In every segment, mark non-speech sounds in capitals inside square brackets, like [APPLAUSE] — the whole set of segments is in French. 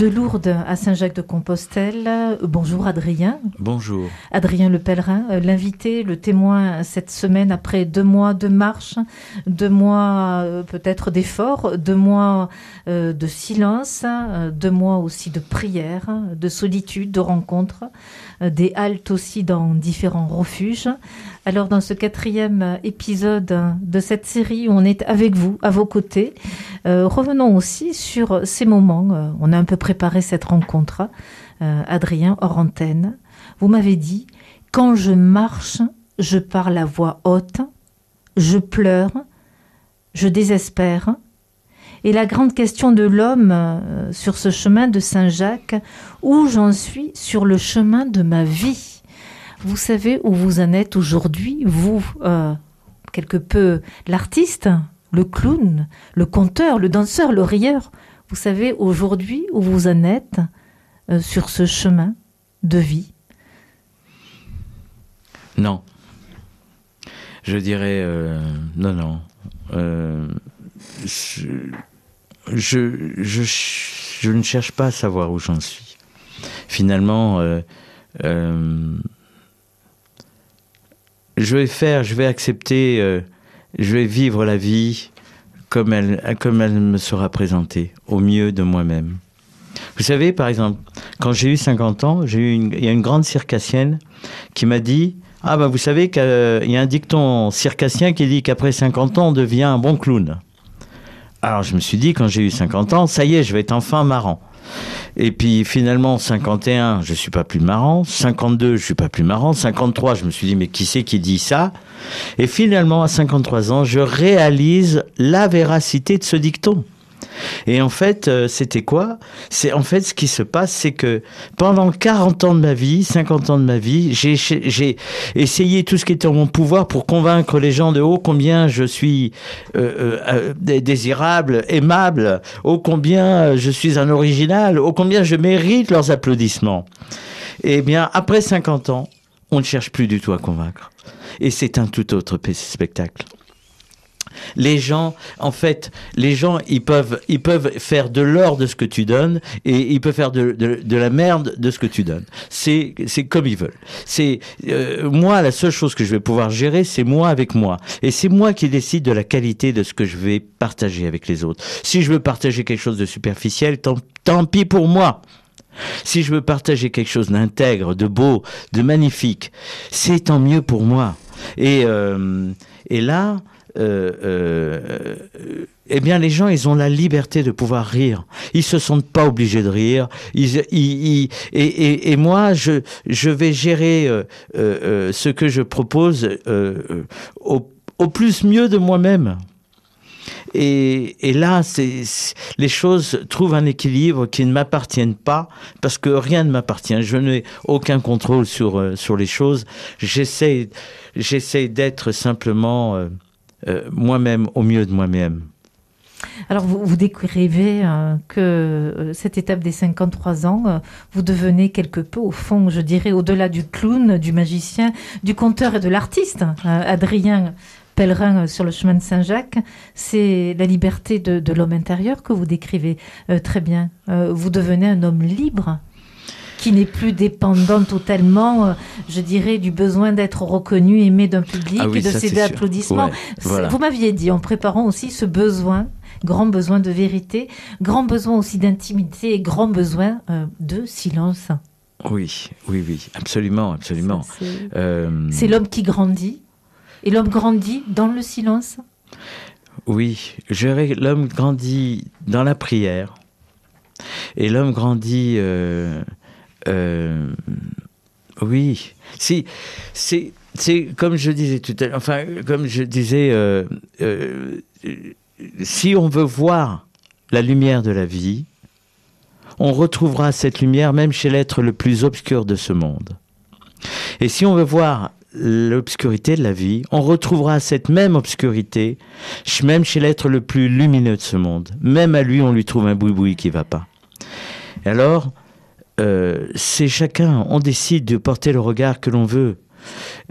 De Lourdes à Saint-Jacques-de-Compostelle. Bonjour Adrien. Bonjour. Adrien le pèlerin, euh, l'invité, le témoin cette semaine après deux mois de marche, deux mois euh, peut-être d'effort, deux mois euh, de silence, deux mois aussi de prière, de solitude, de rencontres, des haltes aussi dans différents refuges. Alors dans ce quatrième épisode de cette série, on est avec vous, à vos côtés. revenons aussi sur ces moments. on a un peu préparé cette rencontre, Adrien, hors. Vous m'avez dit, quand je marche, je parle à voix haute, je pleure, je désespère. Et la grande question de l'homme euh, sur ce chemin de Saint-Jacques, où j'en suis sur le chemin de ma vie? Vous savez où vous en êtes aujourd'hui, vous, euh, quelque peu l'artiste, le clown, le conteur, le danseur, le rieur. Vous savez aujourd'hui où vous en êtes euh, sur ce chemin de vie? Non. Je dirais euh, non, non. Euh, je, je, ne cherche pas à savoir où j'en suis. Finalement, je vais faire, je vais accepter, je vais vivre la vie comme elle, comme elle me sera présentée, au mieux de moi-même. Vous savez, par exemple, quand j'ai eu 50 ans, j'ai eu il y a une grande circassienne qui m'a dit ah bah vous savez qu'il y a un dicton circassien qui dit qu'après 50 ans on devient un bon clown. Alors je me suis dit quand j'ai eu 50 ans, ça y est, je vais être enfin marrant. Et puis finalement 51, je suis pas plus marrant, 52, je suis pas plus marrant, 53, je me suis dit mais qui c'est qui dit ça? Et finalement à 53 ans, je réalise la véracité de ce dicton. Et en fait, euh, c'était quoi? C'est en fait ce qui se passe, c'est que pendant 40 ans de ma vie, 50 ans de ma vie, j'ai essayé tout ce qui était en mon pouvoir pour convaincre les gens de haut combien je suis euh, euh, désirable, aimable, ô combien je suis un original, ô combien je mérite leurs applaudissements. Eh bien, après 50 ans, on ne cherche plus du tout à convaincre. Et c'est un tout autre spectacle. Les gens, en fait, les gens, ils peuvent, ils peuvent faire de l'or de ce que tu donnes et ils peuvent faire de, la merde de ce que tu donnes. C'est, c'est comme ils veulent. C'est euh, moi, la seule chose que je vais pouvoir gérer, c'est moi avec moi. Et c'est moi qui décide de la qualité de ce que je vais partager avec les autres. Si je veux partager quelque chose de superficiel, tant, tant pis pour moi. Si je veux partager quelque chose d'intègre, de beau, de magnifique, c'est tant mieux pour moi. Et, euh, et là, euh, euh, eh bien, les gens, ils ont la liberté de pouvoir rire. Ils se sentent pas obligés de rire. et, moi, je, vais gérer euh, ce que je propose au, plus mieux de moi-même. Et, là, les choses trouvent un équilibre qui ne m'appartiennent pas, parce que rien ne m'appartient. Je n'ai aucun contrôle sur, les choses. J'essaie d'être simplement euh, moi-même, au mieux de moi-même. Alors, vous, décrivez euh, que euh, cette étape des 53 ans, vous devenez quelque peu, au fond, je dirais, au-delà du clown, du magicien, du conteur et de l'artiste. Adrien Pèlerin sur le chemin de Saint-Jacques, c'est la liberté de l'homme intérieur que vous décrivez très bien. vous devenez un homme libre qui n'est plus dépendant totalement, euh, je dirais, du besoin d'être reconnu, aimé d'un public, ah et de ses applaudissements. Vous m'aviez dit en préparant aussi ce besoin grand besoin de vérité, grand besoin aussi d'intimité et grand besoin euh, de silence. Oui, oui, oui, absolument, absolument. Euh, c'est l'homme qui grandit, et l'homme grandit dans le silence. Oui, l'homme grandit dans la prière, et l'homme grandit euh, oui, si, c'est, c'est comme je disais tout à l'heure, enfin, comme je disais, euh, euh, si on veut voir la lumière de la vie, on retrouvera cette lumière même chez l'être le plus obscur de ce monde. Et si on veut voir l'obscurité de la vie, on retrouvera cette même obscurité même chez l'être le plus lumineux de ce monde. Même à lui, on lui trouve un boui-boui qui va pas. Et alors, euh, c'est chacun, on décide de porter le regard que l'on veut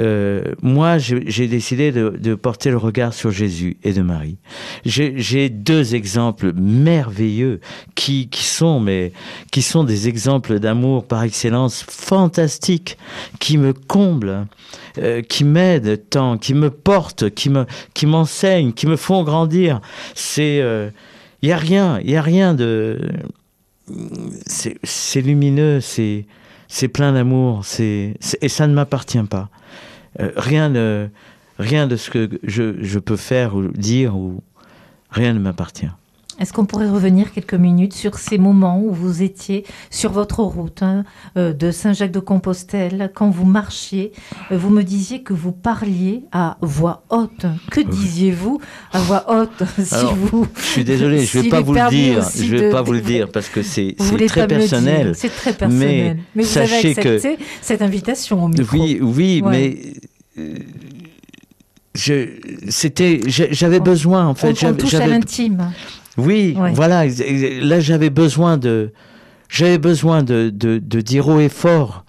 Euh, moi, j'ai décidé de, porter le regard sur Jésus et de Marie. J'ai deux exemples merveilleux qui, sont, mais qui sont des exemples d'amour par excellence fantastiques, qui me comblent, euh, qui m'aident tant, qui me portent, qui me, qui m'enseignent, qui me font grandir. C'est, il euh, y a rien, il y a rien de, c'est lumineux, c'est plein d'amour, et ça ne m'appartient pas. Euh, rien, ne, rien de ce que je, je peux faire ou dire, ou rien ne m'appartient. Est-ce qu'on pourrait revenir quelques minutes sur ces moments où vous étiez sur votre route hein, euh, de Saint-Jacques-de-Compostelle, quand vous marchiez, euh, vous me disiez que vous parliez à voix haute. Que disiez-vous à voix haute [LAUGHS] si vous Je suis désolé, je ne vais pas vous le dire. Je vais pas vous le dire parce que c'est très personnel. C'est très personnel. Mais, vous avez accepté cette invitation au micro. Oui, oui, mais euh, c'était j'avais besoin en fait à l'intime oui, voilà. Là, j'avais besoin de, j'avais besoin de, de, de, dire haut et fort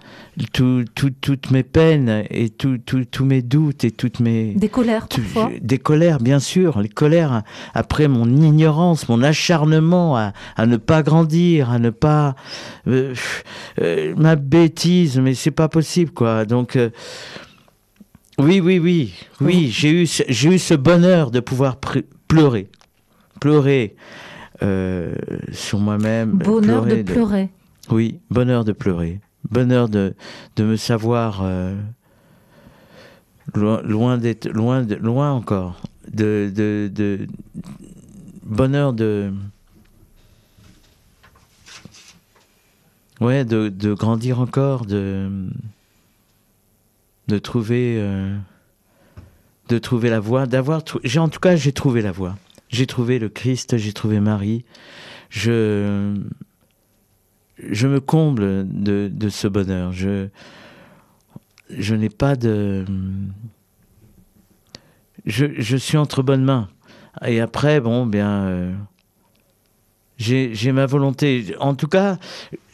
tout, tout, toutes mes peines et tous mes doutes et toutes mes des colères parfois. des colères bien sûr les colères après mon ignorance mon acharnement à, à ne pas grandir à ne pas euh, euh, ma bêtise mais c'est pas possible quoi donc euh, oui oui oui oui j'ai eu j'ai eu ce bonheur de pouvoir pleurer pleurer euh, sur moi-même. Bonheur de pleurer. Oui, bonheur de pleurer. Bonheur de, de me savoir euh, loin, loin d'être loin, de, loin encore. De, de, de bonheur de ouais de, de grandir encore de de trouver euh, de trouver la voie d'avoir j'ai en tout cas j'ai trouvé la voie j'ai trouvé le Christ, j'ai trouvé Marie. Je, je me comble de, ce bonheur. Je, je n'ai pas de. Je, je, suis entre bonnes mains. Et après, bon, bien. Euh, j'ai ma volonté. En tout cas,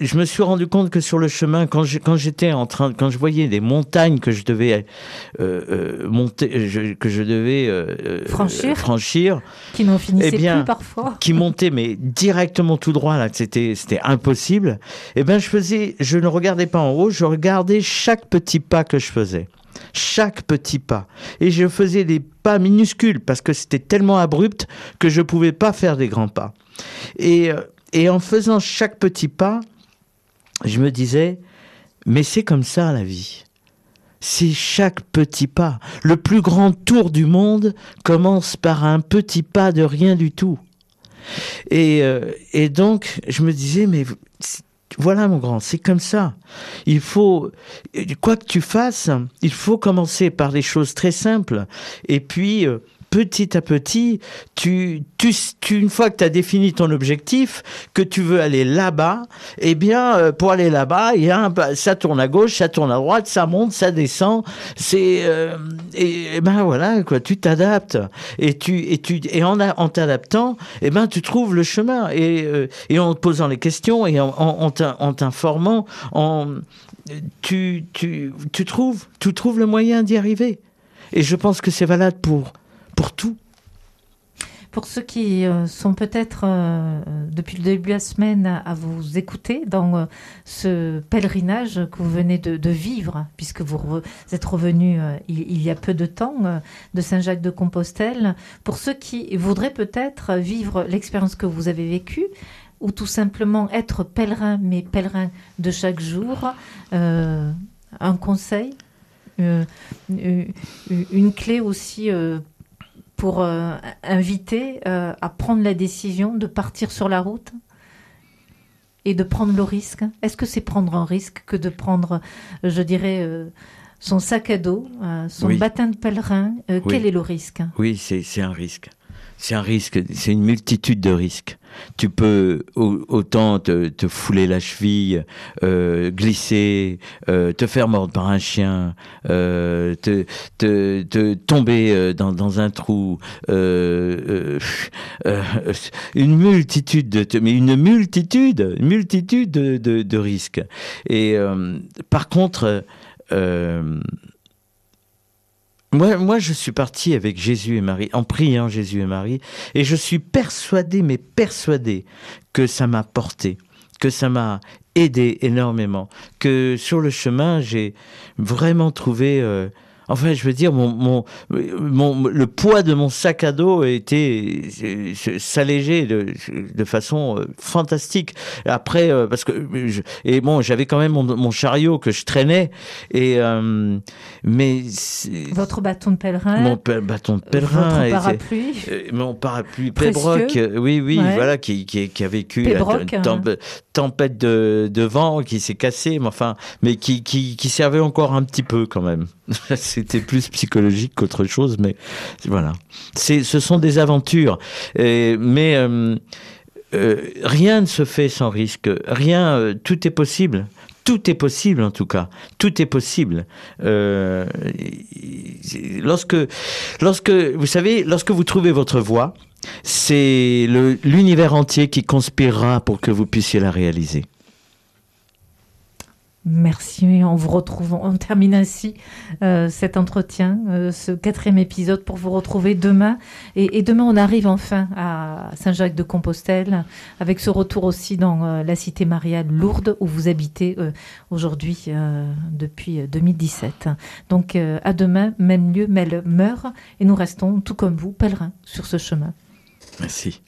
je me suis rendu compte que sur le chemin, quand j'étais en train, quand je voyais des montagnes que je devais euh, euh monter, je, que je devais euh, euh, franchir, franchir, qui n'en finissaient eh bien, plus parfois, qui montaient mais directement tout droit là, c'était c'était impossible. Eh bien, je faisais, je ne regardais pas en haut, je regardais chaque petit pas que je faisais chaque petit pas. Et je faisais des pas minuscules parce que c'était tellement abrupt que je ne pouvais pas faire des grands pas. Et, euh, et en faisant chaque petit pas, je me disais, mais c'est comme ça la vie. C'est chaque petit pas. Le plus grand tour du monde commence par un petit pas de rien du tout. Et, euh, et donc, je me disais, mais voilà mon grand, c'est comme ça. Il faut, quoi que tu fasses, il faut commencer par des choses très simples. Et puis, euh, petit à petit, tu, une fois que tu as défini ton objectif, que tu veux aller là-bas, eh bien, euh, pour aller là-bas, il y a ça tourne à gauche, ça tourne à droite, ça monte, ça descend. C'est euh, et, ben voilà quoi, tu t'adaptes et tu et tu et en, en t'adaptant, eh ben tu trouves le chemin et euh, et en te posant les questions et en, en, en t'informant, en tu, tu, tu trouves tu trouves le moyen d'y arriver. Et je pense que c'est valable pour pour tout. Pour ceux qui euh, sont peut-être euh, depuis le début de la semaine à vous écouter dans euh, ce pèlerinage que vous venez de, vivre, puisque vous, êtes revenu il, y a peu de temps de Saint-Jacques de Compostelle, pour ceux qui voudraient peut-être vivre l'expérience que vous avez vécue, ou tout simplement être pèlerin, mais pèlerin de chaque jour, un conseil, une clé aussi pour euh, inviter euh, à prendre la décision de partir sur la route et de prendre le risque Est-ce que c'est prendre un risque que de prendre, je dirais, euh, son sac à dos, son oui. bâtin de pèlerin Quel est le risque? Oui, c'est un risque. C'est un risque, c'est une multitude de risques. Tu peux autant te, fouler la cheville, euh, glisser, euh, te faire mordre par un chien, euh, te, te, te, tomber euh, dans, dans un trou, euh, euh, une multitude de, mais une multitude, une multitude de, de, de risques. Et par contre, Moi, moi, je suis parti avec Jésus et Marie, en priant Jésus et Marie, et je suis persuadé, mais persuadé, que ça m'a porté, que ça m'a aidé énormément, que sur le chemin, j'ai vraiment trouvé euh, Enfin, je veux dire, mon, mon, mon, le poids de mon sac à dos a été s'alléger de, de façon euh, fantastique. Après, euh, parce que et bon, j'avais quand même mon, chariot que je traînais et euh, mais votre bâton de pèlerin, mon bâton de pèlerin, votre parapluie, mon parapluie Pébroc, oui, oui, voilà, qui, qui, qui, a vécu une hein. tempête de, de vent qui s'est cassé, mais enfin, mais qui, qui, qui servait encore un petit peu quand même. [LAUGHS] c'était plus psychologique qu'autre chose, mais voilà. Ce sont des aventures, mais euh, euh, rien ne se fait sans risque. Rien, euh, tout est possible. Tout est possible en tout cas. Tout est possible. lorsque, lorsque, vous savez, lorsque vous trouvez votre voie, c'est l'univers entier qui conspirera pour que vous puissiez la réaliser. Merci, on vous retrouve, on termine ainsi euh, cet entretien, euh, ce quatrième épisode pour vous retrouver demain. Et, demain, on arrive enfin à Saint-Jacques de Compostelle, avec ce retour aussi dans euh, la cité mariale Lourdes, où vous habitez aujourd'hui depuis 2017. Donc à demain, même lieu, même meurt, et nous restons, tout comme vous, pèlerins sur ce chemin. Merci.